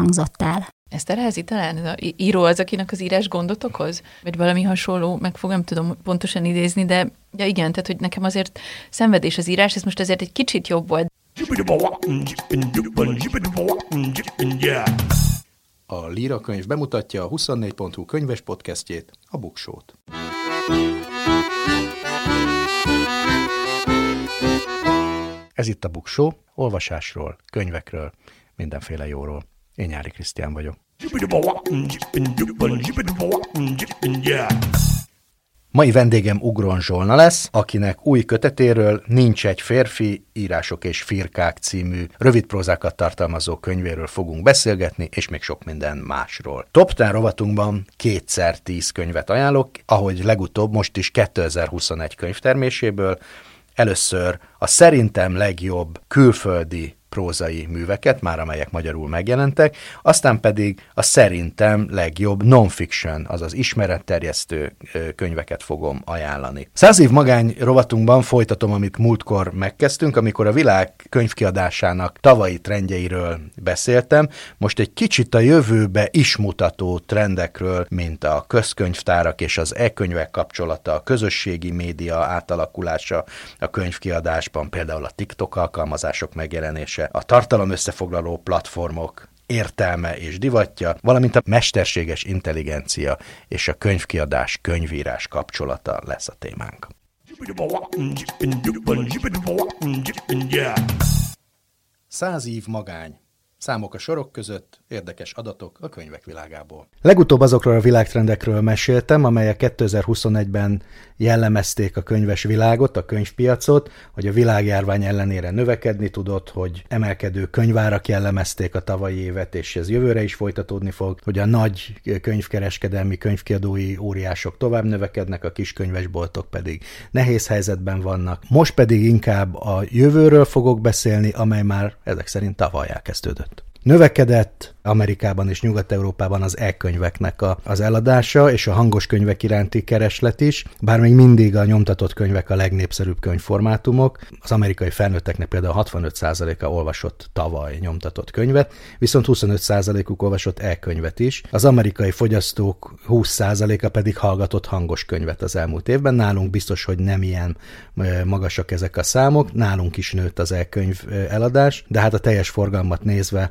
hangzott el. Eszterházi talán? Ez a író az, akinek az írás gondot okoz? Vagy valami hasonló, meg fogom nem tudom pontosan idézni, de ja igen, tehát hogy nekem azért szenvedés az írás, ez most azért egy kicsit jobb volt. A Líra könyv bemutatja a 24.hu könyves podcastjét, a Buksót. Ez itt a Buksó, olvasásról, könyvekről, mindenféle jóról. Én Nyári Krisztián vagyok. Mai vendégem Ugron Zsolna lesz, akinek új kötetéről Nincs egy férfi, írások és firkák című rövidprózákat tartalmazó könyvéről fogunk beszélgetni, és még sok minden másról. Top 10 rovatunkban kétszer tíz könyvet ajánlok, ahogy legutóbb most is 2021 könyvterméséből, először a szerintem legjobb külföldi prózai műveket, már amelyek magyarul megjelentek, aztán pedig a szerintem legjobb non-fiction, azaz ismeretterjesztő könyveket fogom ajánlani. Száz év magány rovatunkban folytatom, amit múltkor megkezdtünk, amikor a világ könyvkiadásának tavalyi trendjeiről beszéltem, most egy kicsit a jövőbe is mutató trendekről, mint a közkönyvtárak és az e-könyvek kapcsolata, a közösségi média átalakulása a könyvkiadásban, például a TikTok alkalmazások megjelenése, működése, a tartalom összefoglaló platformok értelme és divatja, valamint a mesterséges intelligencia és a könyvkiadás, könyvírás kapcsolata lesz a témánk. Száz év magány. Számok a sorok között, érdekes adatok a könyvek világából. Legutóbb azokról a világtrendekről meséltem, amelyek 2021-ben jellemezték a könyves világot, a könyvpiacot, hogy a világjárvány ellenére növekedni tudott, hogy emelkedő könyvárak jellemezték a tavalyi évet, és ez jövőre is folytatódni fog, hogy a nagy könyvkereskedelmi, könyvkiadói óriások tovább növekednek, a kis könyvesboltok pedig nehéz helyzetben vannak. Most pedig inkább a jövőről fogok beszélni, amely már ezek szerint tavaly elkezdődött. Növekedett Amerikában és Nyugat-Európában az e-könyveknek a, az eladása és a hangos könyvek iránti kereslet is, bár még mindig a nyomtatott könyvek a legnépszerűbb könyvformátumok. Az amerikai felnőtteknek például 65%-a olvasott tavaly nyomtatott könyvet, viszont 25%-uk olvasott e-könyvet is. Az amerikai fogyasztók 20%-a pedig hallgatott hangos könyvet az elmúlt évben. Nálunk biztos, hogy nem ilyen magasak ezek a számok, nálunk is nőtt az e-könyv eladás, de hát a teljes forgalmat nézve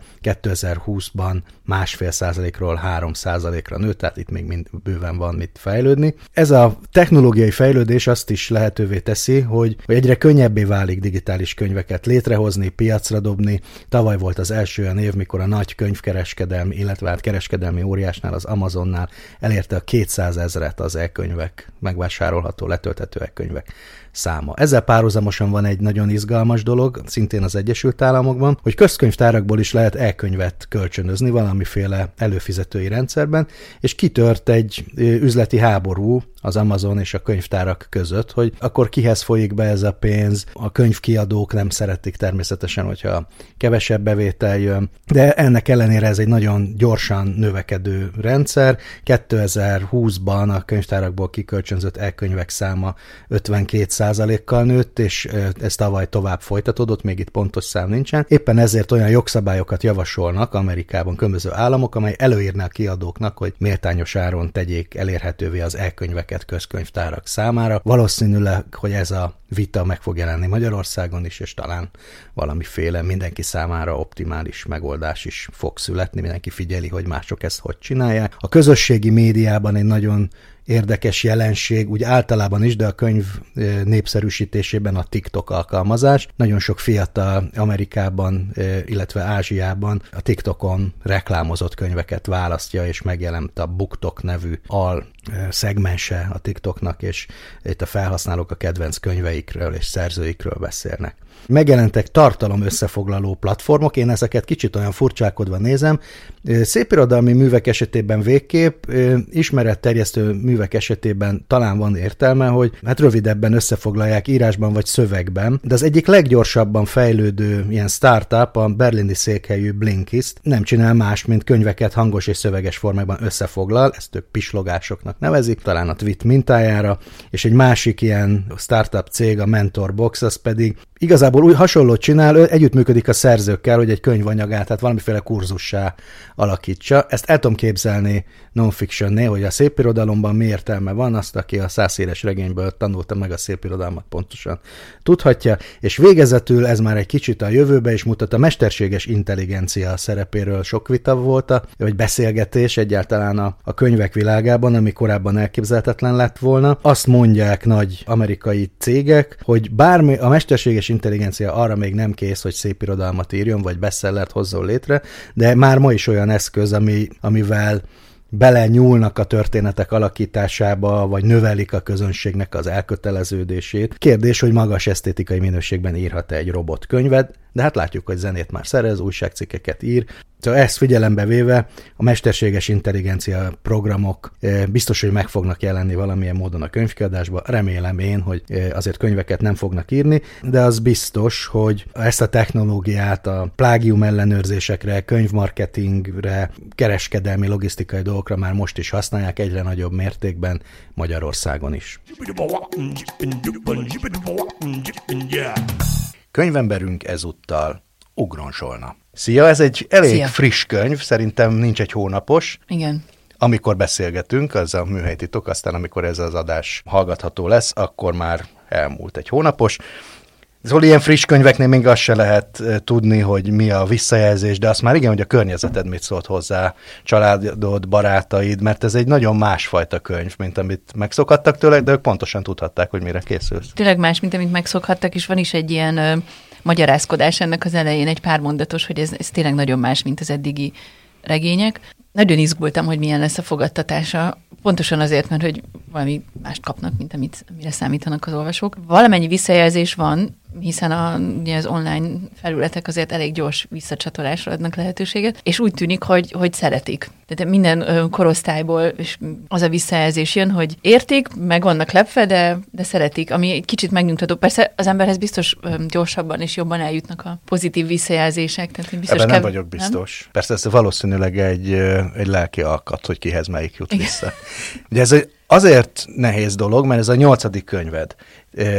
2020-ban másfél százalékról három százalékra nőtt, tehát itt még mind bőven van mit fejlődni. Ez a technológiai fejlődés azt is lehetővé teszi, hogy, hogy egyre könnyebbé válik digitális könyveket létrehozni, piacra dobni. Tavaly volt az első olyan év, mikor a nagy könyvkereskedelmi, illetve hát kereskedelmi óriásnál, az Amazonnál elérte a 200 ezret az e-könyvek, megvásárolható, letölthető e-könyvek száma. Ezzel párhuzamosan van egy nagyon izgalmas dolog, szintén az Egyesült Államokban, hogy közkönyvtárakból is lehet e-könyvet kölcsönözni valamiféle előfizetői rendszerben, és kitört egy üzleti háború az Amazon és a könyvtárak között, hogy akkor kihez folyik be ez a pénz, a könyvkiadók nem szeretik természetesen, hogyha kevesebb bevétel jön, de ennek ellenére ez egy nagyon gyorsan növekedő rendszer. 2020-ban a könyvtárakból kikölcsönzött e-könyvek száma 52%-kal nőtt, és ez tavaly tovább folytatódott, még itt pontos szám nincsen. Éppen ezért olyan jogszabályokat javasolnak Amerikában különböző államok, amely előírná a kiadóknak, hogy méltányos áron tegyék elérhetővé az e-könyvek könyveket közkönyvtárak számára. Valószínűleg, hogy ez a vita meg fog jelenni Magyarországon is, és talán valamiféle mindenki számára optimális megoldás is fog születni, mindenki figyeli, hogy mások ezt hogy csinálják. A közösségi médiában egy nagyon érdekes jelenség, úgy általában is, de a könyv népszerűsítésében a TikTok alkalmazás. Nagyon sok fiatal Amerikában, illetve Ázsiában a TikTokon reklámozott könyveket választja, és megjelent a BookTok nevű al szegmense a TikToknak, és itt a felhasználók a kedvenc könyveikről és szerzőikről beszélnek. Megjelentek tartalom összefoglaló platformok, én ezeket kicsit olyan furcsákodva nézem. Szépirodalmi művek esetében végképp, ismeretterjesztő művek esetében talán van értelme, hogy hát rövidebben összefoglalják írásban vagy szövegben, de az egyik leggyorsabban fejlődő ilyen startup, a berlini székhelyű Blinkist nem csinál más, mint könyveket hangos és szöveges formában összefoglal, ezt ők pislogásoknak nevezik, talán a tweet mintájára, és egy másik ilyen startup cég, a Mentorbox, az pedig igazából új hasonlót csinál, ő együttműködik a szerzőkkel, hogy egy könyvanyagát, tehát valamiféle kurzussá alakítsa. Ezt el tudom képzelni non-fictionné, hogy a szépirodalomban mi értelme van, azt, aki a százszéles regényből tanulta meg a szépirodalmat pontosan tudhatja, és végezetül ez már egy kicsit a jövőbe is mutat, a mesterséges intelligencia szerepéről sok vita volt, vagy beszélgetés egyáltalán a, a könyvek világában, ami korábban elképzelhetetlen lett volna. Azt mondják nagy amerikai cégek, hogy bármi a mesterséges intelligencia arra még nem kész, hogy szép irodalmat írjon, vagy beszellert hozzon létre, de már ma is olyan eszköz, ami, amivel bele nyúlnak a történetek alakításába, vagy növelik a közönségnek az elköteleződését. Kérdés, hogy magas esztétikai minőségben írhat-e egy robotkönyvet, de hát látjuk, hogy zenét már szerez, újságcikkeket ír. Szóval ezt figyelembe véve a mesterséges intelligencia programok eh, biztos, hogy meg fognak jelenni valamilyen módon a könyvkiadásba. Remélem én, hogy eh, azért könyveket nem fognak írni, de az biztos, hogy ezt a technológiát a plágium ellenőrzésekre, könyvmarketingre, kereskedelmi, logisztikai dolgokra már most is használják egyre nagyobb mértékben Magyarországon is. Könyvemberünk ezúttal ugronsolna. Szia, ez egy elég Szia. friss könyv, szerintem nincs egy hónapos. Igen. Amikor beszélgetünk, az a műhelytitok, aztán amikor ez az adás hallgatható lesz, akkor már elmúlt egy hónapos. Zoli, ilyen friss könyveknél még azt se lehet tudni, hogy mi a visszajelzés, de azt már igen, hogy a környezeted mit szólt hozzá, családod, barátaid, mert ez egy nagyon másfajta könyv, mint amit megszokhattak tőle, de ők pontosan tudhatták, hogy mire készülsz. Tényleg más, mint amit megszokhattak, és van is egy ilyen ö, magyarázkodás ennek az elején, egy pár mondatos, hogy ez, ez tényleg nagyon más, mint az eddigi regények. Nagyon izgultam, hogy milyen lesz a fogadtatása, pontosan azért, mert hogy valami mást kapnak, mint amit, amire számítanak az olvasók. Valamennyi visszajelzés van, hiszen a, ugye az online felületek azért elég gyors visszacsatolásra adnak lehetőséget, és úgy tűnik, hogy, hogy szeretik. Tehát minden korosztályból és az a visszajelzés jön, hogy értik, meg vannak lepve, de, de szeretik, ami egy kicsit megnyugtató. Persze az emberhez biztos gyorsabban és jobban eljutnak a pozitív visszajelzések. Tehát biztos Ebben nem kev... vagyok biztos. Nem? Persze ez valószínűleg egy, egy lelki alkat, hogy kihez melyik jut vissza. Ugye ez egy azért nehéz dolog, mert ez a nyolcadik könyved,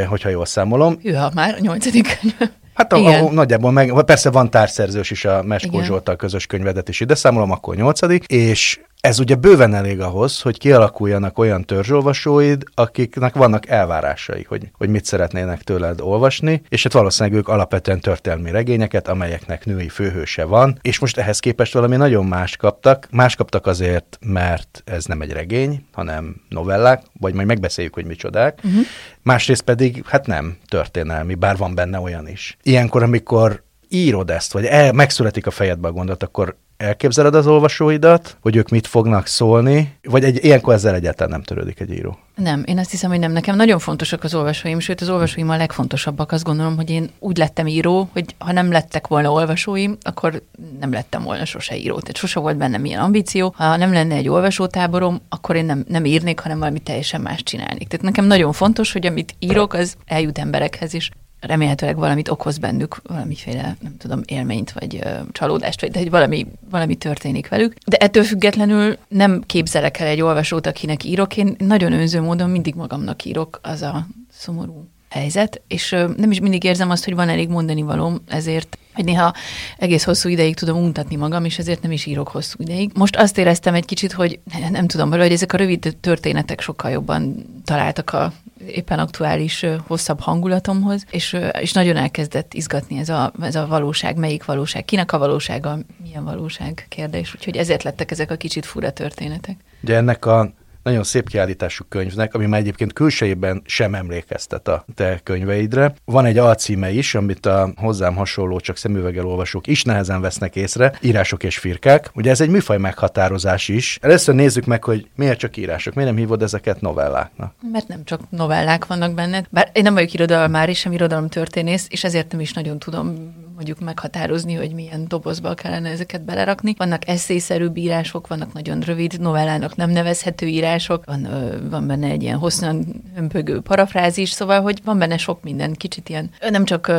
hogyha jól számolom. Hűha, már a nyolcadik könyv. Hát a, a, nagyjából meg, persze van társszerzős is a Meskó Zsoltal közös könyvedet is ide számolom, akkor nyolcadik, és ez ugye bőven elég ahhoz, hogy kialakuljanak olyan törzsolvasóid, akiknek vannak elvárásai, hogy, hogy mit szeretnének tőled olvasni, és hát valószínűleg ők alapvetően történelmi regényeket, amelyeknek női főhőse van, és most ehhez képest valami nagyon más kaptak. Más kaptak azért, mert ez nem egy regény, hanem novellák, vagy majd megbeszéljük, hogy micsodák. Uh-huh. Másrészt pedig, hát nem történelmi, bár van benne olyan is. Ilyenkor, amikor írod ezt, vagy el, megszületik a fejedbe a gondolat, akkor elképzeled az olvasóidat, hogy ők mit fognak szólni, vagy egy, ilyenkor ezzel egyáltalán nem törődik egy író? Nem, én azt hiszem, hogy nem. Nekem nagyon fontosak az olvasóim, sőt az olvasóim a legfontosabbak. Azt gondolom, hogy én úgy lettem író, hogy ha nem lettek volna olvasóim, akkor nem lettem volna sose író. Tehát sose volt bennem ilyen ambíció. Ha nem lenne egy olvasótáborom, akkor én nem, nem írnék, hanem valami teljesen más csinálnék. Tehát nekem nagyon fontos, hogy amit írok, az eljut emberekhez is remélhetőleg valamit okoz bennük, valamiféle, nem tudom, élményt, vagy ö, csalódást, vagy de hogy valami, valami történik velük. De ettől függetlenül nem képzelek el egy olvasót, akinek írok. Én nagyon önző módon mindig magamnak írok, az a szomorú helyzet, és nem is mindig érzem azt, hogy van elég mondani valóm, ezért hogy néha egész hosszú ideig tudom untatni magam, és ezért nem is írok hosszú ideig. Most azt éreztem egy kicsit, hogy nem tudom, hogy ezek a rövid történetek sokkal jobban találtak a éppen aktuális, hosszabb hangulatomhoz, és, és nagyon elkezdett izgatni ez a, ez a valóság, melyik valóság, kinek a valósága, milyen valóság kérdés, úgyhogy ezért lettek ezek a kicsit fura történetek. Ugye ennek a nagyon szép kiállítású könyvnek, ami már egyébként külsejében sem emlékeztet a te könyveidre. Van egy alcíme is, amit a hozzám hasonló, csak szemüveggel olvasók is nehezen vesznek észre, írások és firkák. Ugye ez egy műfaj meghatározás is. Először nézzük meg, hogy miért csak írások, miért nem hívod ezeket novelláknak? Mert nem csak novellák vannak benne. Bár én nem vagyok irodalmár, sem irodalomtörténész, és ezért nem is nagyon tudom mondjuk meghatározni, hogy milyen dobozba kellene ezeket belerakni. Vannak eszészerű írások, vannak nagyon rövid novellának nem nevezhető írások, van, van benne egy ilyen hosszan hömpögő parafrázis, szóval, hogy van benne sok minden, kicsit ilyen, nem csak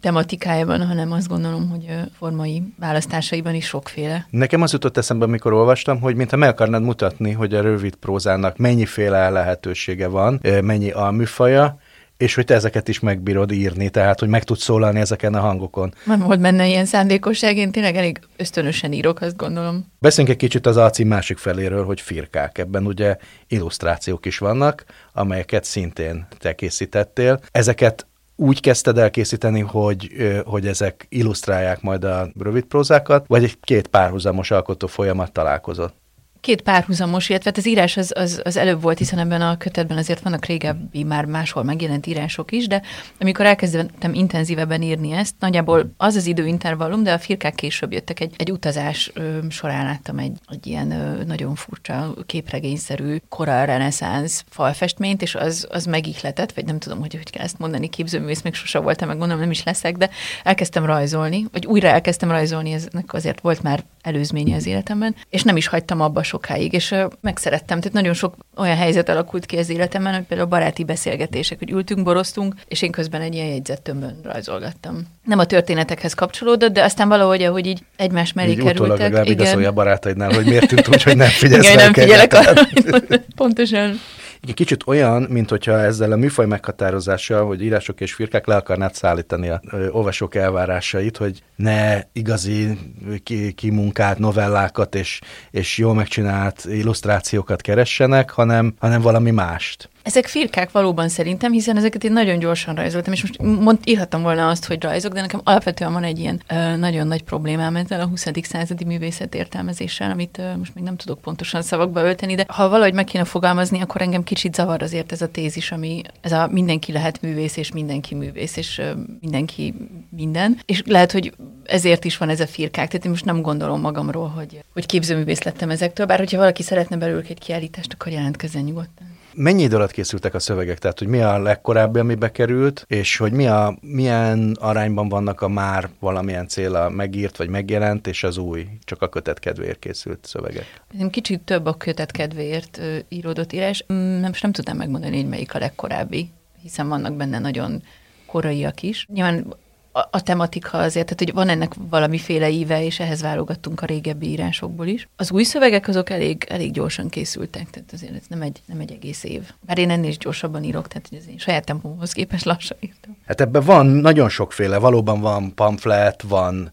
tematikájában, hanem azt gondolom, hogy formai választásaiban is sokféle. Nekem az jutott eszembe, amikor olvastam, hogy mintha meg akarnád mutatni, hogy a rövid prózának mennyiféle lehetősége van, mennyi a műfaja, és hogy te ezeket is megbírod írni, tehát hogy meg tudsz szólalni ezeken a hangokon. Nem volt benne ilyen szándékosság, én tényleg elég ösztönösen írok, azt gondolom. Beszéljünk egy kicsit az alcím másik feléről, hogy firkák. Ebben ugye illusztrációk is vannak, amelyeket szintén te készítettél. Ezeket úgy kezdted el készíteni, hogy, hogy ezek illusztrálják majd a rövid prózákat, vagy egy két párhuzamos alkotó folyamat találkozott? Két párhuzamos, illetve hát az írás az, az, az előbb volt, hiszen ebben a kötetben azért vannak régebbi, már máshol megjelent írások is, de amikor elkezdtem intenzívebben írni ezt, nagyjából az az időintervallum, de a firkák később jöttek. Egy, egy utazás ö, során láttam egy, egy ilyen ö, nagyon furcsa, képregényszerű, kora reneszánsz falfestményt, és az, az megihletett, vagy nem tudom, hogy hogy kell ezt mondani, képzőművész még sose voltam, meg mondom, nem is leszek, de elkezdtem rajzolni, vagy újra elkezdtem rajzolni, eznek azért volt már előzménye az életemben, és nem is hagytam abba sokáig, és megszerettem. Tehát nagyon sok olyan helyzet alakult ki az életemben, hogy például baráti beszélgetések, hogy ültünk, boroztunk, és én közben egy ilyen jegyzettömbön rajzolgattam. Nem a történetekhez kapcsolódott, de aztán valahogy, ahogy így egymás mellé így kerültek. Igen. igazolja a barátaidnál, hogy miért tűnt úgy, hogy nem figyelsz Igen, nem figyelek Pontosan egy kicsit olyan, mint hogyha ezzel a műfaj meghatározással, hogy írások és firkák le akarnád szállítani a olvasók elvárásait, hogy ne igazi kimunkált novellákat és, és jól megcsinált illusztrációkat keressenek, hanem, hanem valami mást. Ezek firkák valóban szerintem, hiszen ezeket én nagyon gyorsan rajzoltam, és most mond, írhattam volna azt, hogy rajzok, de nekem alapvetően van egy ilyen ö, nagyon nagy problémám ezzel a 20. századi művészet értelmezéssel, amit ö, most még nem tudok pontosan szavakba ölteni, de ha valahogy meg kéne fogalmazni, akkor engem kicsit zavar azért ez a tézis, ami ez a mindenki lehet művész, és mindenki művész, és ö, mindenki minden. És lehet, hogy ezért is van ez a firkák. Tehát én most nem gondolom magamról, hogy, hogy képzőművész lettem ezektől, bár hogyha valaki szeretne belőlük egy kiállítást, akkor jelentkezzen nyugodtan. Mennyi idő alatt készültek a szövegek? Tehát, hogy mi a legkorábbi, ami bekerült, és hogy mi a, milyen arányban vannak a már valamilyen célra megírt, vagy megjelent, és az új, csak a kötet kedvéért készült szövegek? Kicsit több a kötet kedvéért íródott írás. Mm, nem, nem tudnám megmondani, hogy melyik a legkorábbi, hiszen vannak benne nagyon koraiak is. Nyilván a, tematika azért, tehát hogy van ennek valamiféle íve, és ehhez válogattunk a régebbi írásokból is. Az új szövegek azok elég, elég gyorsan készültek, tehát azért ez nem egy, nem egy egész év. Bár én ennél is gyorsabban írok, tehát hogy az én saját tempóhoz képest lassan írtam. Hát ebben van nagyon sokféle, valóban van pamflet, van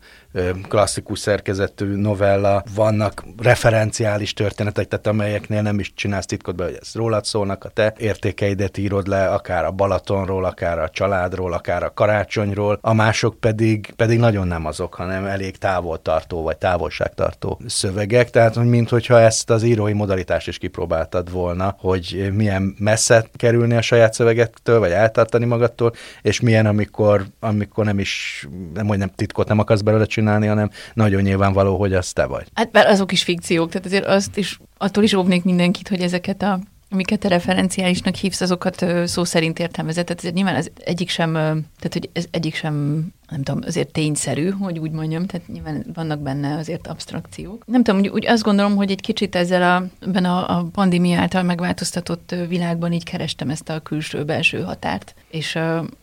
klasszikus szerkezetű novella, vannak referenciális történetek, tehát amelyeknél nem is csinálsz titkot be, hogy ez rólad szólnak, a te értékeidet írod le, akár a Balatonról, akár a családról, akár a karácsonyról, a mások pedig, pedig nagyon nem azok, hanem elég távoltartó vagy távolságtartó szövegek, tehát hogy minthogyha ezt az írói modalitást is kipróbáltad volna, hogy milyen messze kerülni a saját szövegektől, vagy eltartani magadtól, és milyen, amikor, amikor nem is, nem, hogy nem titkot nem akarsz belőle csinálni, hanem nagyon nyilvánvaló, hogy az te vagy. Hát bár azok is fikciók, tehát azért azt is, attól is óvnék mindenkit, hogy ezeket a amiket te referenciálisnak hívsz, azokat szó szerint értelmezett. Tehát nyilván ez egyik sem, tehát hogy ez egyik sem, nem tudom, azért tényszerű, hogy úgy mondjam, tehát nyilván vannak benne azért abstrakciók. Nem tudom, úgy, úgy azt gondolom, hogy egy kicsit ezzel a, ebben a, a pandémia által megváltoztatott világban így kerestem ezt a külső-belső határt, és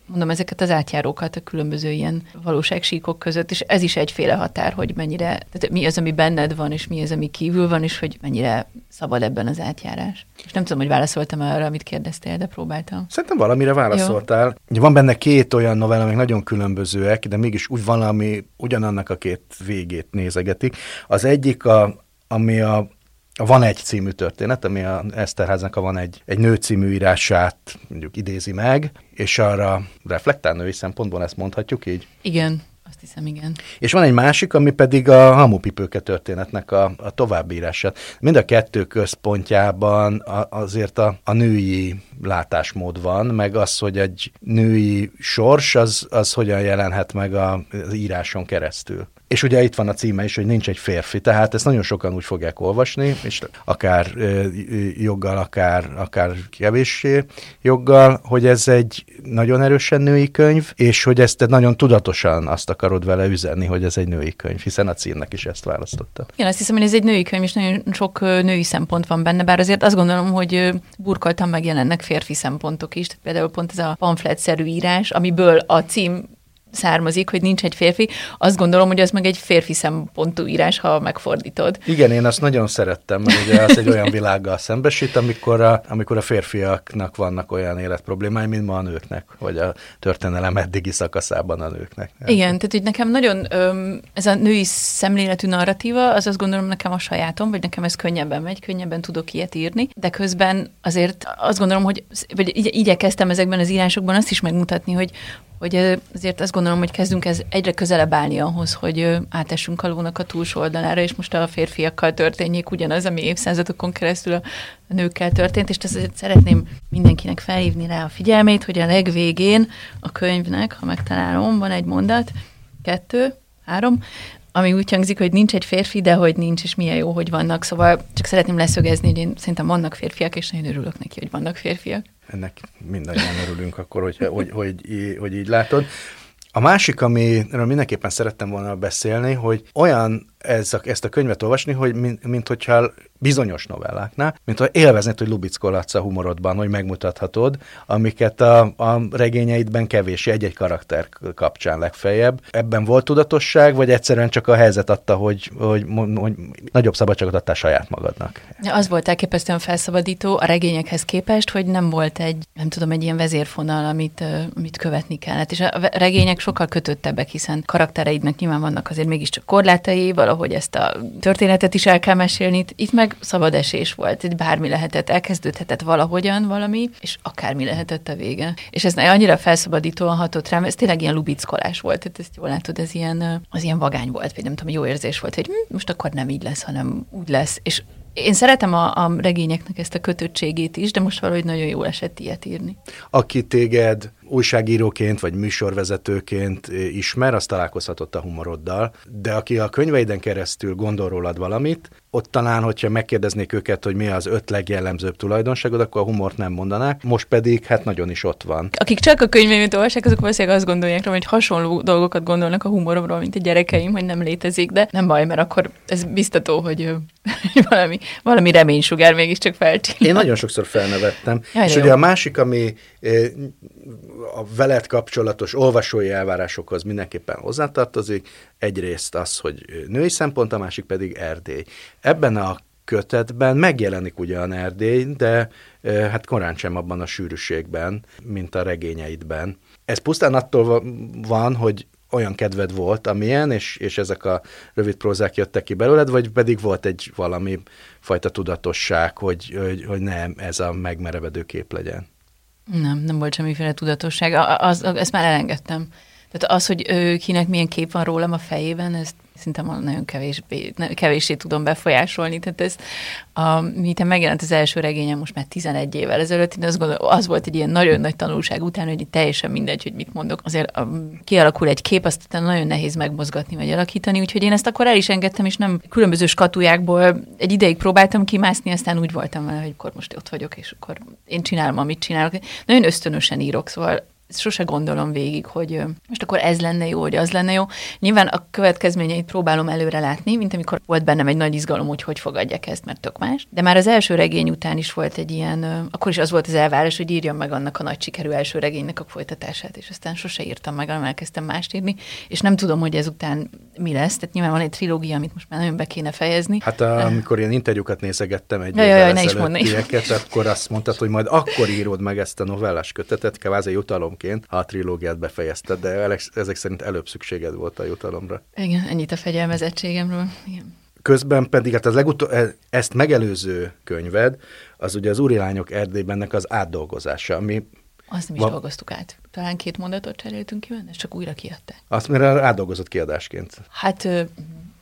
mondom, ezeket az átjárókat a különböző ilyen valóságsíkok között, és ez is egyféle határ, hogy mennyire, tehát mi az, ami benned van, és mi az, ami kívül van, és hogy mennyire szabad ebben az átjárás. És nem tudom, hogy válaszoltam arra, amit kérdeztél, de próbáltam. Szerintem valamire válaszoltál. Jó. Van benne két olyan novella, amik nagyon különbözőek, de mégis úgy valami ugyanannak a két végét nézegetik. Az egyik, a, ami a van egy című történet, ami a Eszterháznak a van egy, egy nő című írását mondjuk idézi meg, és arra reflektál női szempontból ezt mondhatjuk így? Igen. Azt hiszem, igen. És van egy másik, ami pedig a hamupipőke történetnek a, a továbbírása. Mind a kettő központjában a, azért a, a női látásmód van, meg az, hogy egy női sors, az, az hogyan jelenhet meg a, az íráson keresztül. És ugye itt van a címe is, hogy nincs egy férfi, tehát ezt nagyon sokan úgy fogják olvasni, és akár joggal, akár, akár kevéssé joggal, hogy ez egy nagyon erősen női könyv, és hogy ezt nagyon tudatosan azt akarod vele üzenni, hogy ez egy női könyv, hiszen a címnek is ezt választotta. Igen, azt hiszem, hogy ez egy női könyv, és nagyon sok női szempont van benne, bár azért azt gondolom, hogy burkoltan megjelennek férfi szempontok is, például pont ez a pamfletszerű írás, amiből a cím származik, hogy nincs egy férfi, azt gondolom, hogy az meg egy férfi szempontú írás, ha megfordítod. Igen, én azt nagyon szerettem, mert ugye az egy olyan világgal szembesít, amikor a, amikor a férfiaknak vannak olyan életproblémái, mint ma a nőknek, vagy a történelem eddigi szakaszában a nőknek. Igen, tehát hogy nekem nagyon ez a női szemléletű narratíva, az azt gondolom nekem a sajátom, vagy nekem ez könnyebben megy, könnyebben tudok ilyet írni, de közben azért azt gondolom, hogy vagy igyekeztem ezekben az írásokban azt is megmutatni, hogy, hogy azért azt gondolom, hogy kezdünk ez egyre közelebb állni ahhoz, hogy átessünk a lónak a túlsó oldalára, és most a férfiakkal történjék ugyanaz, ami évszázadokon keresztül a nőkkel történt, és ezt szeretném mindenkinek felhívni rá a figyelmét, hogy a legvégén a könyvnek, ha megtalálom, van egy mondat, kettő, három, ami úgy hangzik, hogy nincs egy férfi, de hogy nincs, és milyen jó, hogy vannak. Szóval csak szeretném leszögezni, hogy én szerintem vannak férfiak, és nagyon örülök neki, hogy vannak férfiak. Ennek mindannyian örülünk akkor, hogy, hogy, hogy, hogy így látod. A másik, amiről mindenképpen szerettem volna beszélni, hogy olyan ez a, ezt a könyvet olvasni, hogy mint, mint hogyha bizonyos novelláknál, mint ha élveznéd, hogy lubickolhatsz a humorodban, hogy megmutathatod, amiket a, a regényeidben kevés, egy-egy karakter kapcsán legfeljebb. Ebben volt tudatosság, vagy egyszerűen csak a helyzet adta, hogy, hogy, hogy nagyobb szabadságot adtál saját magadnak? Az volt elképesztően felszabadító a regényekhez képest, hogy nem volt egy, nem tudom, egy ilyen vezérfonal, amit, amit követni kellett. És a regények sokkal kötöttebbek, hiszen karaktereidnek nyilván vannak azért mégiscsak korlátai, valahogy ezt a történetet is el kell mesélni. Itt meg szabad esés volt, itt bármi lehetett, elkezdődhetett valahogyan valami, és akármi lehetett a vége. És ez annyira felszabadítóan hatott rám, ez tényleg ilyen lubickolás volt, tehát ezt jól látod, ez ilyen, az ilyen vagány volt, vagy nem tudom, jó érzés volt, hogy hm, most akkor nem így lesz, hanem úgy lesz. És én szeretem a, a regényeknek ezt a kötöttségét is, de most valahogy nagyon jól esett ilyet írni. Aki téged újságíróként vagy műsorvezetőként ismer, az találkozhatott a humoroddal, de aki a könyveiden keresztül gondol rólad valamit, ott talán, hogyha megkérdeznék őket, hogy mi az öt legjellemzőbb tulajdonságod, akkor a humort nem mondanák, most pedig hát nagyon is ott van. Akik csak a könyveimet olvassák, azok valószínűleg azt gondolják hogy hasonló dolgokat gondolnak a humoromról, mint a gyerekeim, hogy nem létezik, de nem baj, mert akkor ez biztató, hogy valami, valami reménysugár mégiscsak felcsillan. Én nagyon sokszor felnevettem. Jaj, és jó. ugye a másik, ami a veled kapcsolatos olvasói elvárásokhoz mindenképpen hozzátartozik. Egyrészt az, hogy női szempont, a másik pedig Erdély. Ebben a kötetben megjelenik ugyan Erdély, de hát korán sem abban a sűrűségben, mint a regényeidben. Ez pusztán attól van, hogy olyan kedved volt, amilyen, és, és ezek a rövid prózák jöttek ki belőled, vagy pedig volt egy valami fajta tudatosság, hogy, hogy, hogy nem ez a megmerevedő kép legyen? Nem, nem volt semmiféle tudatosság. Az, az, ezt már elengedtem. Tehát az, hogy ő, kinek milyen kép van rólam a fejében, ezt szinte nagyon kevésbé, kevéssé tudom befolyásolni. Tehát ez, a, miután megjelent az első regényem most már 11 évvel ezelőtt, én azt gondolom, az volt egy ilyen nagyon nagy tanulság után, hogy teljesen mindegy, hogy mit mondok. Azért a, kialakul egy kép, azt utána nagyon nehéz megmozgatni vagy alakítani, úgyhogy én ezt akkor el is engedtem, és nem különböző skatujákból egy ideig próbáltam kimászni, aztán úgy voltam vele, hogy akkor most ott vagyok, és akkor én csinálom, amit csinálok. Nagyon ösztönösen írok, szóval sose gondolom végig, hogy most akkor ez lenne jó, vagy az lenne jó. Nyilván a következményeit próbálom előre látni, mint amikor volt bennem egy nagy izgalom, hogy hogy fogadják ezt, mert tök más. De már az első regény után is volt egy ilyen, akkor is az volt az elvárás, hogy írjam meg annak a nagy sikerű első regénynek a folytatását, és aztán sose írtam meg, hanem elkezdtem mást írni, és nem tudom, hogy ezután mi lesz. Tehát nyilván van egy trilógia, amit most már nagyon be kéne fejezni. Hát amikor ilyen interjúkat nézegettem egy ja, ja, ja, akkor azt mondtad, hogy majd akkor írod meg ezt a novellás kötetet, kvázi jutalom jutalomként, ha a trilógiát befejezted, de ezek szerint előbb szükséged volt a jutalomra. Igen, ennyit a fegyelmezettségemről. Igen. Közben pedig hát az legutó, e- ezt megelőző könyved, az ugye az Úri Lányok Erdélybennek az átdolgozása, ami Azt nem is Va- dolgoztuk át. Talán két mondatot cseréltünk ki benne, csak újra kiadták. Azt mire átdolgozott kiadásként. Hát, ö,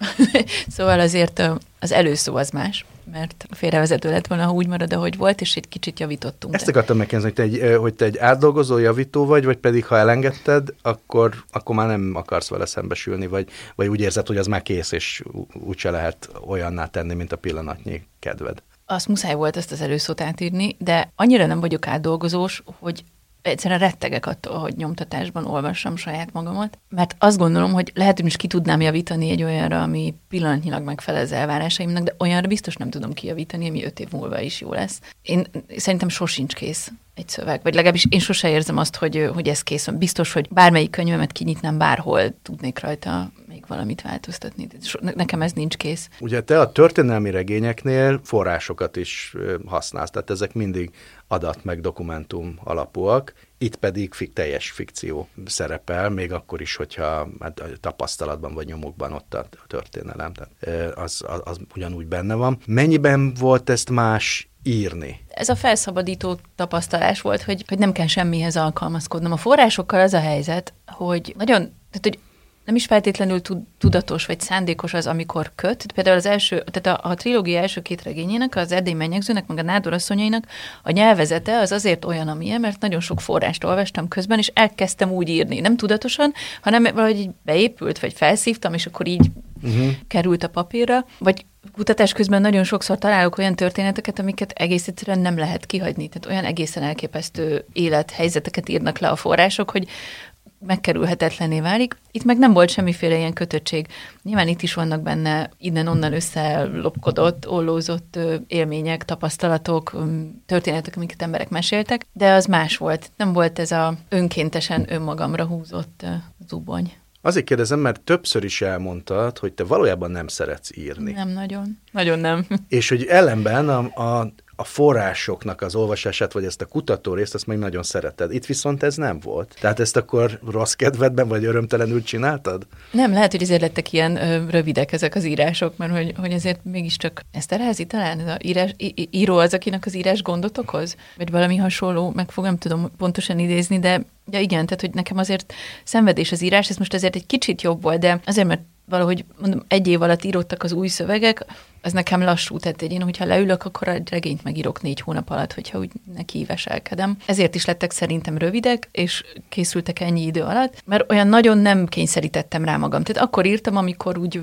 szóval azért az előszó az más, mert félrevezető lett volna, ha úgy marad, ahogy volt, és egy kicsit javítottunk. Ezt akartam megkérdezni, hogy te egy, hogy te egy átdolgozó javító vagy, vagy pedig ha elengedted, akkor, akkor már nem akarsz vele szembesülni, vagy, vagy úgy érzed, hogy az már kész, és úgyse lehet olyanná tenni, mint a pillanatnyi kedved. azt muszáj volt ezt az előszót átírni, de annyira nem vagyok átdolgozós, hogy egyszerűen rettegek attól, hogy nyomtatásban olvassam saját magamat, mert azt gondolom, hogy lehet, hogy most ki tudnám javítani egy olyanra, ami pillanatnyilag megfelel az elvárásaimnak, de olyanra biztos nem tudom kijavítani, ami öt év múlva is jó lesz. Én szerintem sosincs kész egy szöveg, vagy legalábbis én sose érzem azt, hogy, hogy ez kész. Biztos, hogy bármelyik könyvemet kinyitnám bárhol, tudnék rajta még valamit változtatni. Nekem ez nincs kész. Ugye te a történelmi regényeknél forrásokat is használsz, tehát ezek mindig adat meg dokumentum alapúak, itt pedig fik, teljes fikció szerepel, még akkor is, hogyha hát, tapasztalatban vagy nyomokban ott a történelem, tehát az, az, az ugyanúgy benne van. Mennyiben volt ezt más írni? ez a felszabadító tapasztalás volt, hogy, hogy nem kell semmihez alkalmazkodnom. A forrásokkal az a helyzet, hogy nagyon, tehát hogy nem is feltétlenül tud, tudatos vagy szándékos az, amikor köt. Például az első, tehát a, a trilógia első két regényének, az Erdély Mennyegzőnek, meg a Nádor asszonyainak a nyelvezete az azért olyan, amilyen, mert nagyon sok forrást olvastam közben, és elkezdtem úgy írni. Nem tudatosan, hanem valahogy így beépült, vagy felszívtam, és akkor így uh-huh. került a papírra, vagy kutatás közben nagyon sokszor találok olyan történeteket, amiket egész egyszerűen nem lehet kihagyni. Tehát olyan egészen elképesztő élethelyzeteket írnak le a források, hogy megkerülhetetlené válik. Itt meg nem volt semmiféle ilyen kötöttség. Nyilván itt is vannak benne innen-onnan összelopkodott, ollózott élmények, tapasztalatok, történetek, amiket emberek meséltek, de az más volt. Nem volt ez a önkéntesen önmagamra húzott zubony. Azért kérdezem, mert többször is elmondtad, hogy te valójában nem szeretsz írni. Nem nagyon. Nagyon nem. És hogy ellenben a, a, a forrásoknak az olvasását, vagy ezt a kutató részt, azt meg nagyon szereted. Itt viszont ez nem volt. Tehát ezt akkor rossz kedvedben, vagy örömtelenül csináltad? Nem, lehet, hogy ezért lettek ilyen ö, rövidek ezek az írások, mert hogy, hogy ezért mégiscsak Eszterházi talán ez a írás, í- író az, akinek az írás gondot okoz? Vagy valami hasonló, meg fogom tudom pontosan idézni, de ja igen, tehát hogy nekem azért szenvedés az írás, ez most azért egy kicsit jobb volt, de azért, mert valahogy mondom, egy év alatt írottak az új szövegek, az nekem lassú, tehát én, hogyha leülök, akkor egy regényt megírok négy hónap alatt, hogyha úgy neki íveselkedem. Ezért is lettek szerintem rövidek, és készültek ennyi idő alatt, mert olyan nagyon nem kényszerítettem rá magam. Tehát akkor írtam, amikor úgy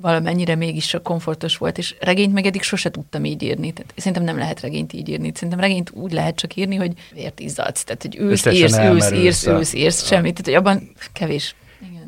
valamennyire mégis csak komfortos volt, és regényt meg eddig sose tudtam így írni. Tehát szerintem nem lehet regényt így írni. Szerintem regényt úgy lehet csak írni, hogy vért izzadsz. Tehát, hogy ülsz, írsz, ülsz, írsz, a- ülsz, írsz, semmit. Tehát, hogy abban kevés.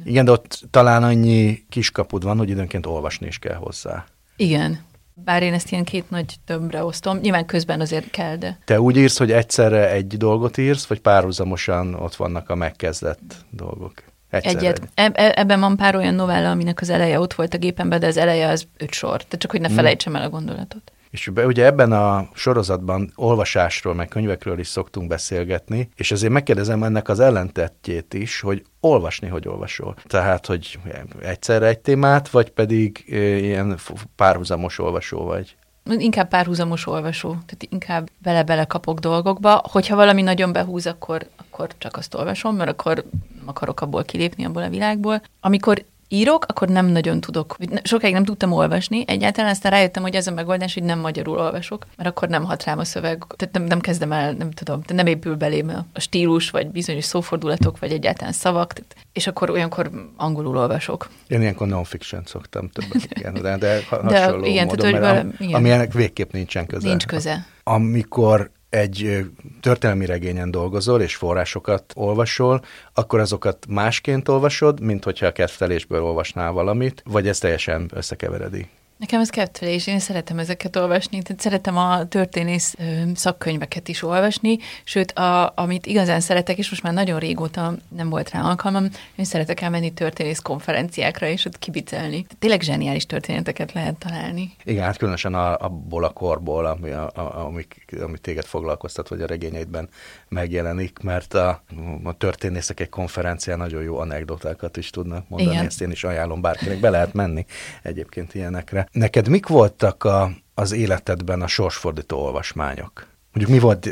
Igen. De ott talán annyi kiskapud van, hogy időnként olvasni is kell hozzá. Igen. Bár én ezt ilyen két nagy tömbre osztom. Nyilván közben azért kell, de Te úgy írsz, hogy egyszerre egy dolgot írsz, vagy párhuzamosan ott vannak a megkezdett dolgok? Egyszerre. egyet. Eb- e- ebben van pár olyan novella, aminek az eleje ott volt a gépemben, de az eleje az öt sor. Tehát csak, hogy ne felejtsem el a gondolatot. És ugye ebben a sorozatban olvasásról, meg könyvekről is szoktunk beszélgetni, és ezért megkérdezem ennek az ellentetjét is, hogy olvasni, hogy olvasol. Tehát, hogy egyszerre egy témát, vagy pedig ilyen párhuzamos olvasó vagy. Inkább párhuzamos olvasó, tehát inkább bele-bele kapok dolgokba. Hogyha valami nagyon behúz, akkor, akkor csak azt olvasom, mert akkor akarok abból kilépni, abból a világból. Amikor írok, akkor nem nagyon tudok, sokáig nem tudtam olvasni, egyáltalán aztán rájöttem, hogy ez a megoldás, hogy nem magyarul olvasok, mert akkor nem hat rám a szöveg, tehát nem, nem kezdem el, nem tudom, nem épül belém a stílus, vagy bizonyos szófordulatok, vagy egyáltalán szavak, tehát, és akkor olyankor angolul olvasok. Én ilyenkor non-fiction szoktam többet, igen, de, de, ha- De hasonló igen, módon, tehát, hogy mert valami- am- igen. amilyenek végképp nincsen köze. Nincs köze. Amikor egy történelmi regényen dolgozol, és forrásokat olvasol, akkor azokat másként olvasod, mint hogyha a kedvtelésből olvasnál valamit, vagy ez teljesen összekeveredi? Nekem ez kettőlés, én szeretem ezeket olvasni, tehát szeretem a történész szakkönyveket is olvasni, sőt, a, amit igazán szeretek, és most már nagyon régóta nem volt rá alkalmam, én szeretek elmenni történész konferenciákra, és ott kibicelni. Tényleg zseniális történeteket lehet találni. Igen, hát különösen a, abból a korból, ami, a, a, amik, ami téged foglalkoztat, vagy a regényeidben megjelenik, mert a, a történészek egy konferencián nagyon jó anekdotákat is tudnak mondani, Igen. ezt én is ajánlom bárkinek, be lehet menni egyébként ilyenekre. Neked mik voltak a, az életedben a sorsfordító olvasmányok? Mondjuk mi volt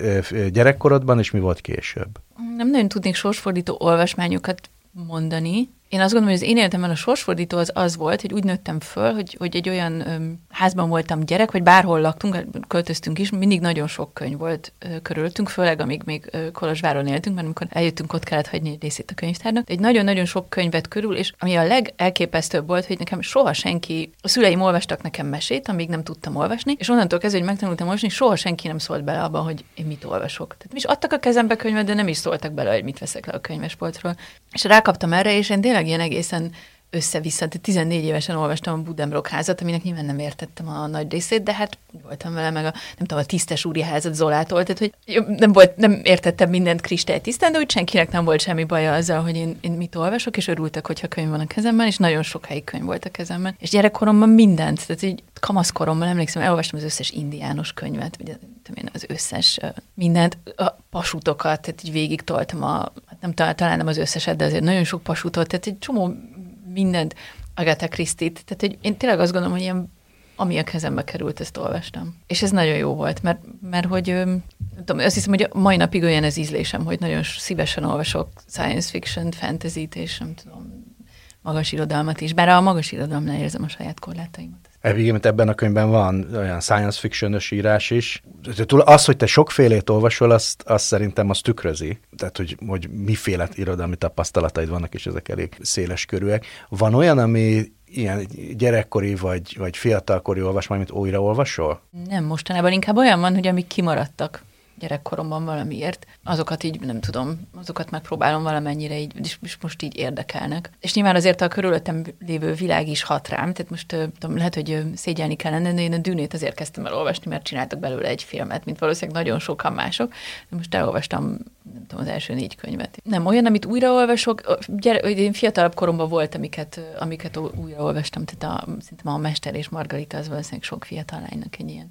gyerekkorodban, és mi volt később? Nem nagyon tudnék sorsfordító olvasmányokat mondani, én azt gondolom, hogy az én életemben a sorsfordító az az volt, hogy úgy nőttem föl, hogy, hogy egy olyan öm, házban voltam gyerek, vagy bárhol laktunk, költöztünk is, mindig nagyon sok könyv volt ö, körülöttünk, főleg amíg még ö, Kolozsváron éltünk, mert amikor eljöttünk, ott kellett hagyni egy részét a könyvtárnak. Egy nagyon-nagyon sok könyvet körül, és ami a legelképesztőbb volt, hogy nekem soha senki, a szüleim olvastak nekem mesét, amíg nem tudtam olvasni, és onnantól kezdve, hogy megtanultam olvasni, soha senki nem szólt bele abba, hogy én mit olvasok. Tehát is adtak a kezembe könyvet, de nem is szóltak bele, hogy mit veszek le a könyvespolcról. És rákaptam erre, és én tényleg ilyen egészen össze-vissza. 14 évesen olvastam a Budemrock házat, aminek nyilván nem értettem a nagy részét, de hát voltam vele, meg a, nem tudom, a tisztes úri házat Zolától, tehát hogy nem, volt, nem értettem mindent kristály tisztán, de úgy senkinek nem volt semmi baja azzal, hogy én, én mit olvasok, és örültek, hogyha könyv van a kezemben, és nagyon sokáig könyv volt a kezemben. És gyerekkoromban mindent, tehát így kamaszkoromban emlékszem, elolvastam az összes indiános könyvet, vagy én, az összes mindent, a pasutokat, tehát így végig toltam a, nem talán nem az összeset, de azért nagyon sok pasutot, tehát egy csomó mindent, Agatha Christie-t. Tehát hogy én tényleg azt gondolom, hogy ilyen ami a kezembe került, ezt olvastam. És ez nagyon jó volt, mert, mert hogy nem tudom, azt hiszem, hogy mai napig olyan az ízlésem, hogy nagyon szívesen olvasok science fiction, fantasy-t, és nem tudom, magas irodalmat is. Bár a magas irodalomnál érzem a saját korlátaimat. Egyébként ebben a könyvben van olyan science fiction írás is. Az, hogy te sokfélét olvasol, azt, azt szerintem az tükrözi. Tehát, hogy, hogy miféle irodalmi tapasztalataid vannak, és ezek elég széles körűek. Van olyan, ami ilyen gyerekkori vagy, vagy fiatalkori olvasmány, amit újra olvasol? Nem, mostanában inkább olyan van, hogy amik kimaradtak gyerekkoromban valamiért, azokat így nem tudom, azokat megpróbálom valamennyire így, és most így érdekelnek. És nyilván azért a körülöttem lévő világ is hat rám, tehát most tudom, lehet, hogy szégyelni kellene, de én a dűnét azért kezdtem el olvasni, mert csináltak belőle egy filmet, mint valószínűleg nagyon sokan mások. De most elolvastam, nem tudom, az első négy könyvet. Nem olyan, amit újraolvasok, gyere, én fiatalabb koromban volt, amiket, amiket újraolvastam, tehát a, szerintem a Mester és Margarita az valószínűleg sok fiatal lánynak egy ilyen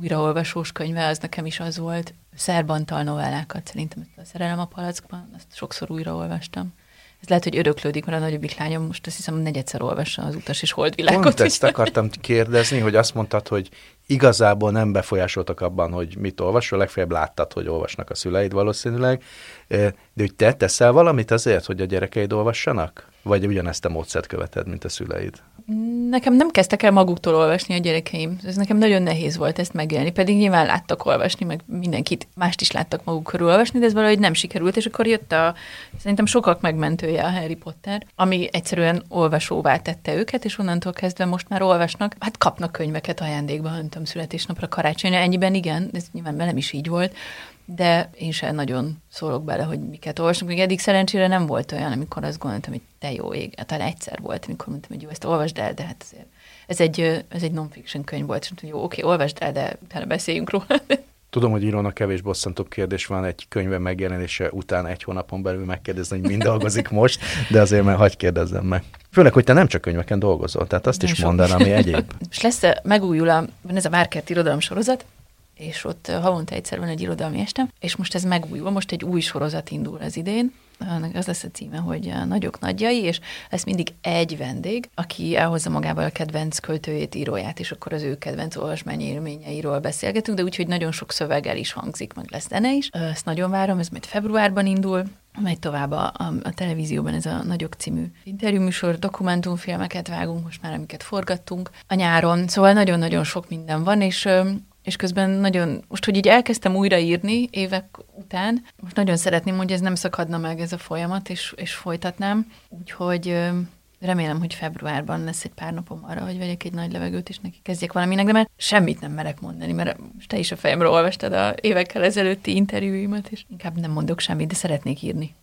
újraolvasós könyve, az nekem is az volt. Szerbantal novellákat szerintem a Szerelem a palackban, azt sokszor újraolvastam. Ez lehet, hogy öröklődik, mert a nagyobbik lányom most azt hiszem negyedszer olvassa az utas és holdvilágot. Pont ezt akartam kérdezni, hogy azt mondtad, hogy igazából nem befolyásoltak abban, hogy mit olvasol, legfeljebb láttad, hogy olvasnak a szüleid valószínűleg, de hogy te teszel valamit azért, hogy a gyerekeid olvassanak? Vagy ugyanezt a módszert követed, mint a szüleid? Nekem nem kezdtek el maguktól olvasni a gyerekeim. Ez nekem nagyon nehéz volt ezt megélni, pedig nyilván láttak olvasni, meg mindenkit mást is láttak maguk körül olvasni, de ez valahogy nem sikerült, és akkor jött a, szerintem sokak megmentője a Harry Potter, ami egyszerűen olvasóvá tette őket, és onnantól kezdve most már olvasnak, hát kapnak könyveket ajándékba, nem tudom, születésnapra, karácsonyra, ennyiben igen, ez nyilván velem is így volt, de én sem nagyon szólok bele, hogy miket olvasok. Még eddig szerencsére nem volt olyan, amikor azt gondoltam, hogy te jó ég. Hát talán egyszer volt, amikor mondtam, hogy jó, ezt olvasd el, de hát azért ez egy, ez egy non-fiction könyv volt, és mondtam, jó, oké, olvasd el, de utána beszéljünk róla. Tudom, hogy írónak kevés bosszantóbb kérdés van egy könyve megjelenése után egy hónapon belül megkérdezni, hogy mind dolgozik most, de azért már hagyj kérdezzem meg. Főleg, hogy te nem csak könyveken dolgozol, tehát azt de is mondd ami egyéb. És lesz, megújul a, van ez a Márkert irodalom sorozat, és ott havonta egyszer van egy irodalmi estem, és most ez megújul, most egy új sorozat indul az idén, az lesz a címe, hogy a nagyok nagyjai, és lesz mindig egy vendég, aki elhozza magával a kedvenc költőjét, íróját, és akkor az ő kedvenc olvasmányi élményeiről beszélgetünk, de úgyhogy nagyon sok szöveggel is hangzik, meg lesz zene is. Ezt nagyon várom, ez majd februárban indul, megy tovább a, a, a televízióban ez a Nagyok című interjúműsor, dokumentumfilmeket vágunk most már, amiket forgattunk a nyáron, szóval nagyon-nagyon sok minden van, és és közben nagyon, most, hogy így elkezdtem újraírni évek után, most nagyon szeretném, hogy ez nem szakadna meg ez a folyamat, és, és folytatnám, úgyhogy remélem, hogy februárban lesz egy pár napom arra, hogy vegyek egy nagy levegőt, és neki kezdjek valaminek, de mert semmit nem merek mondani, mert te is a fejemről olvastad a évekkel ezelőtti interjúimat, és inkább nem mondok semmit, de szeretnék írni.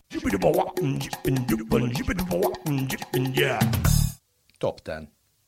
Top 10.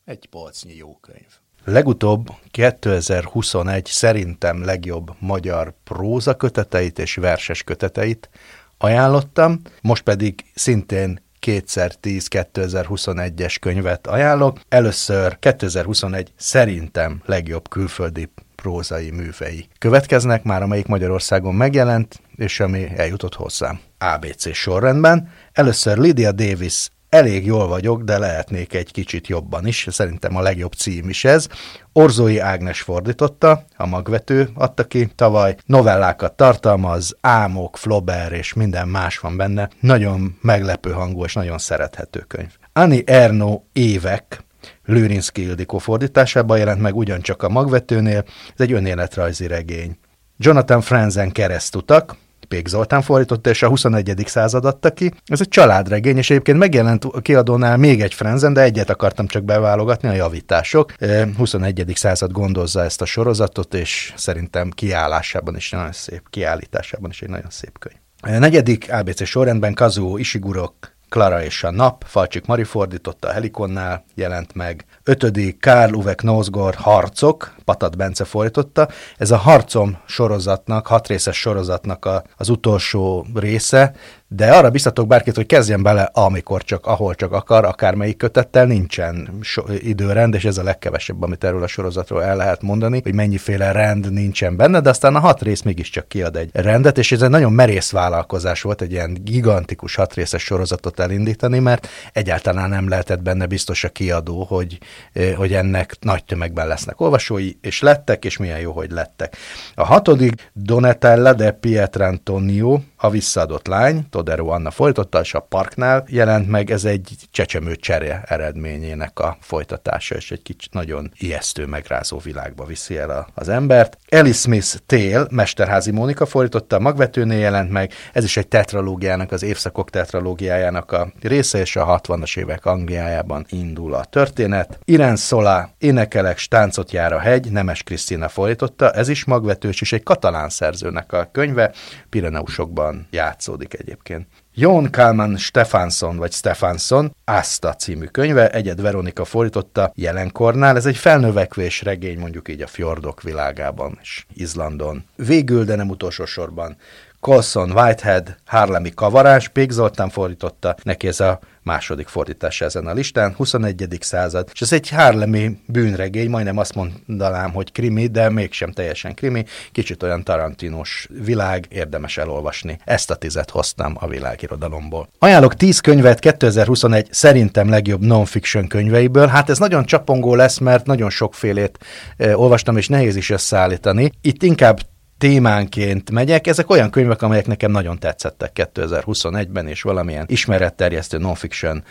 Egy polcnyi jó könyv. Legutóbb 2021 szerintem legjobb magyar próza köteteit és verses köteteit ajánlottam, most pedig szintén kétszer 10 2021-es könyvet ajánlok. Először 2021 szerintem legjobb külföldi prózai művei következnek, már amelyik Magyarországon megjelent, és ami eljutott hozzám. ABC sorrendben. Először Lydia Davis elég jól vagyok, de lehetnék egy kicsit jobban is. Szerintem a legjobb cím is ez. Orzói Ágnes fordította, a magvető adta ki tavaly. Novellákat tartalmaz, álmok, flober és minden más van benne. Nagyon meglepő hangú és nagyon szerethető könyv. Ani Erno évek, Lőrinszki Ildikó fordításában jelent meg ugyancsak a magvetőnél, ez egy önéletrajzi regény. Jonathan Franzen keresztutak, Pék Zoltán fordította, és a 21. század adta ki. Ez egy családregény, és egyébként megjelent a kiadónál még egy Frenzen, de egyet akartam csak beválogatni, a javítások. 21. század gondozza ezt a sorozatot, és szerintem kiállásában is nagyon szép, kiállításában is egy nagyon szép könyv. A negyedik ABC sorrendben Kazuo Ishiguro Klara és a Nap, Falcsik Mari fordította a Helikonnál, jelent meg. Ötödik Karl Uwe Knosgor Harcok, Patat Bence fordította. Ez a Harcom sorozatnak, hatrészes sorozatnak a, az utolsó része, de arra biztatok bárkit, hogy kezdjen bele, amikor csak, ahol csak akar, akármelyik kötettel, nincsen so- időrend, és ez a legkevesebb, amit erről a sorozatról el lehet mondani, hogy mennyiféle rend nincsen benne, de aztán a hat rész mégiscsak kiad egy rendet, és ez egy nagyon merész vállalkozás volt, egy ilyen gigantikus hatrészes sorozatot elindítani, mert egyáltalán nem lehetett benne biztos a kiadó, hogy, eh, hogy ennek nagy tömegben lesznek olvasói, és lettek, és milyen jó, hogy lettek. A hatodik Donatella de Pietrantonio, a visszaadott lány, Todero Anna folytatta, és a Parknál jelent meg, ez egy csecsemő cserje eredményének a folytatása, és egy kicsit nagyon ijesztő, megrázó világba viszi el az embert. Alice Smith Tale, Mesterházi Mónika fordította, a magvetőnél jelent meg, ez is egy tetralógiának, az évszakok tetralógiájának a része, és a 60-as évek Angliájában indul a történet. Irán Szolá, énekelek, stáncot jár a hegy, Nemes Krisztina fordította, ez is magvetős, és egy katalán szerzőnek a könyve, Pireneusokban Londonban játszódik egyébként. Jon Kalman Stefansson, vagy Stefansson, Asta című könyve, egyed Veronika fordította jelenkornál. Ez egy felnövekvés regény mondjuk így a fjordok világában és Izlandon. Végül, de nem utolsó sorban, Colson Whitehead, Harlemi kavarás, Pék Zoltán fordította, neki ez a második fordítása ezen a listán, 21. század, és ez egy Harlemi bűnregény, majdnem azt mondanám, hogy krimi, de mégsem teljesen krimi, kicsit olyan tarantinos világ, érdemes elolvasni. Ezt a tizet hoztam a világirodalomból. Ajánlok 10 könyvet 2021 szerintem legjobb non-fiction könyveiből. Hát ez nagyon csapongó lesz, mert nagyon sokfélét olvastam, és nehéz is összeállítani. Itt inkább témánként megyek. Ezek olyan könyvek, amelyek nekem nagyon tetszettek 2021-ben, és valamilyen ismeretterjesztő non-fiction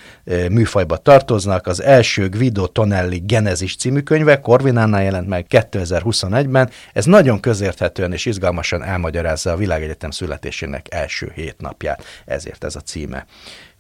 műfajba tartoznak. Az első Guido Tonelli Genezis című könyve Corvinánál jelent meg 2021-ben. Ez nagyon közérthetően és izgalmasan elmagyarázza a világegyetem születésének első hét napját. Ezért ez a címe.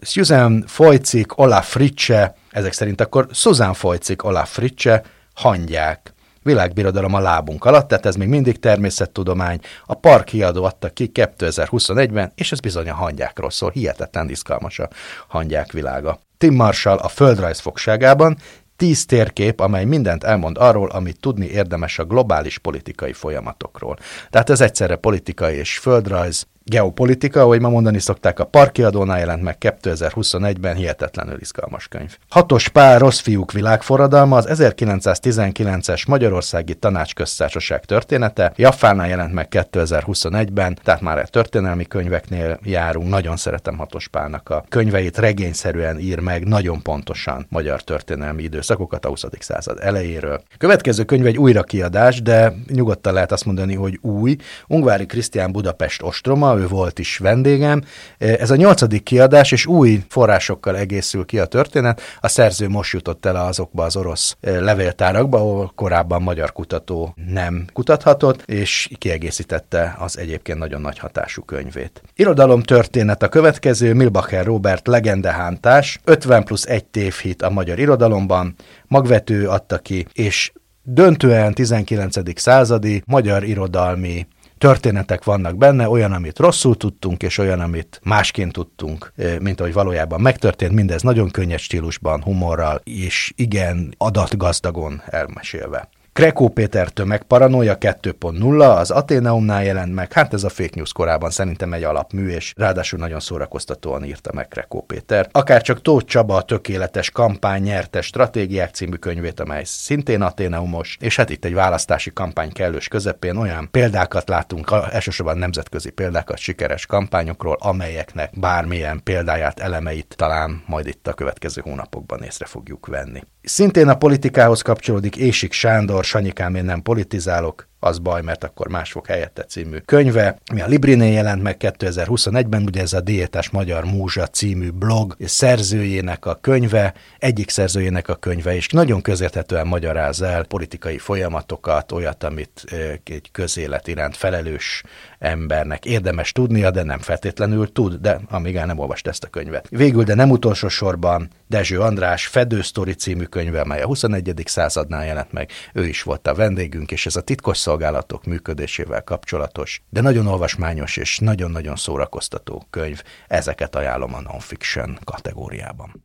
Susan Foycik, Olaf Fritze, ezek szerint akkor Susan Foycik, Olaf Fritze, hangyák világbirodalom a lábunk alatt, tehát ez még mindig természettudomány. A park kiadó adta ki 2021-ben, és ez bizony a hangyákról szól, hihetetlen diszkalmas a hangyák világa. Tim Marshall a földrajz fogságában tíz térkép, amely mindent elmond arról, amit tudni érdemes a globális politikai folyamatokról. Tehát ez egyszerre politikai és földrajz, geopolitika, ahogy ma mondani szokták, a parkiadónál jelent meg 2021-ben hihetetlenül izgalmas könyv. Hatos pár rossz fiúk világforradalma az 1919-es Magyarországi Tanácsköztársaság története. Jaffánál jelent meg 2021-ben, tehát már a történelmi könyveknél járunk. Nagyon szeretem Hatos Pálnak a könyveit, regényszerűen ír meg nagyon pontosan magyar történelmi időszakokat a 20. század elejéről. Következő könyv egy újrakiadás, de nyugodtan lehet azt mondani, hogy új. Ungvári Krisztián Budapest ostroma, ő volt is vendégem. Ez a nyolcadik kiadás, és új forrásokkal egészül ki a történet. A szerző most jutott el azokba az orosz levéltárakba, ahol korábban magyar kutató nem kutathatott, és kiegészítette az egyébként nagyon nagy hatású könyvét. Irodalom történet a következő, Milbacher Robert legendehántás, 50 plusz egy tévhit a magyar irodalomban, magvető adta ki, és döntően 19. századi magyar irodalmi történetek vannak benne, olyan, amit rosszul tudtunk, és olyan, amit másként tudtunk, mint ahogy valójában megtörtént, mindez nagyon könnyed stílusban, humorral, és igen, adatgazdagon elmesélve. Krekó Péter tömegparanója 2.0, az Ateneumnál jelent meg, hát ez a fake news korában szerintem egy alapmű, és ráadásul nagyon szórakoztatóan írta meg Krekó Péter. Akár csak Tóth Csaba a tökéletes kampány nyerte stratégiák című könyvét, amely szintén aténeumos, és hát itt egy választási kampány kellős közepén olyan példákat látunk, elsősorban nemzetközi példákat sikeres kampányokról, amelyeknek bármilyen példáját, elemeit talán majd itt a következő hónapokban észre fogjuk venni. Szintén a politikához kapcsolódik Ésik Sándor, Sanyikám, én nem politizálok, az baj, mert akkor más fog helyette című könyve, mi a Libriné jelent meg 2021-ben, ugye ez a Diétás Magyar Múzsa című blog és szerzőjének a könyve, egyik szerzőjének a könyve, és nagyon közérthetően magyaráz el politikai folyamatokat, olyat, amit egy közélet iránt felelős embernek érdemes tudnia, de nem feltétlenül tud, de amíg el nem olvast ezt a könyvet. Végül, de nem utolsó sorban Dezső András Fedősztori című könyve, mely a 21. századnál jelent meg, ő is volt a vendégünk, és ez a titkos szolgálatok működésével kapcsolatos, de nagyon olvasmányos és nagyon-nagyon szórakoztató könyv. Ezeket ajánlom a non-fiction kategóriában.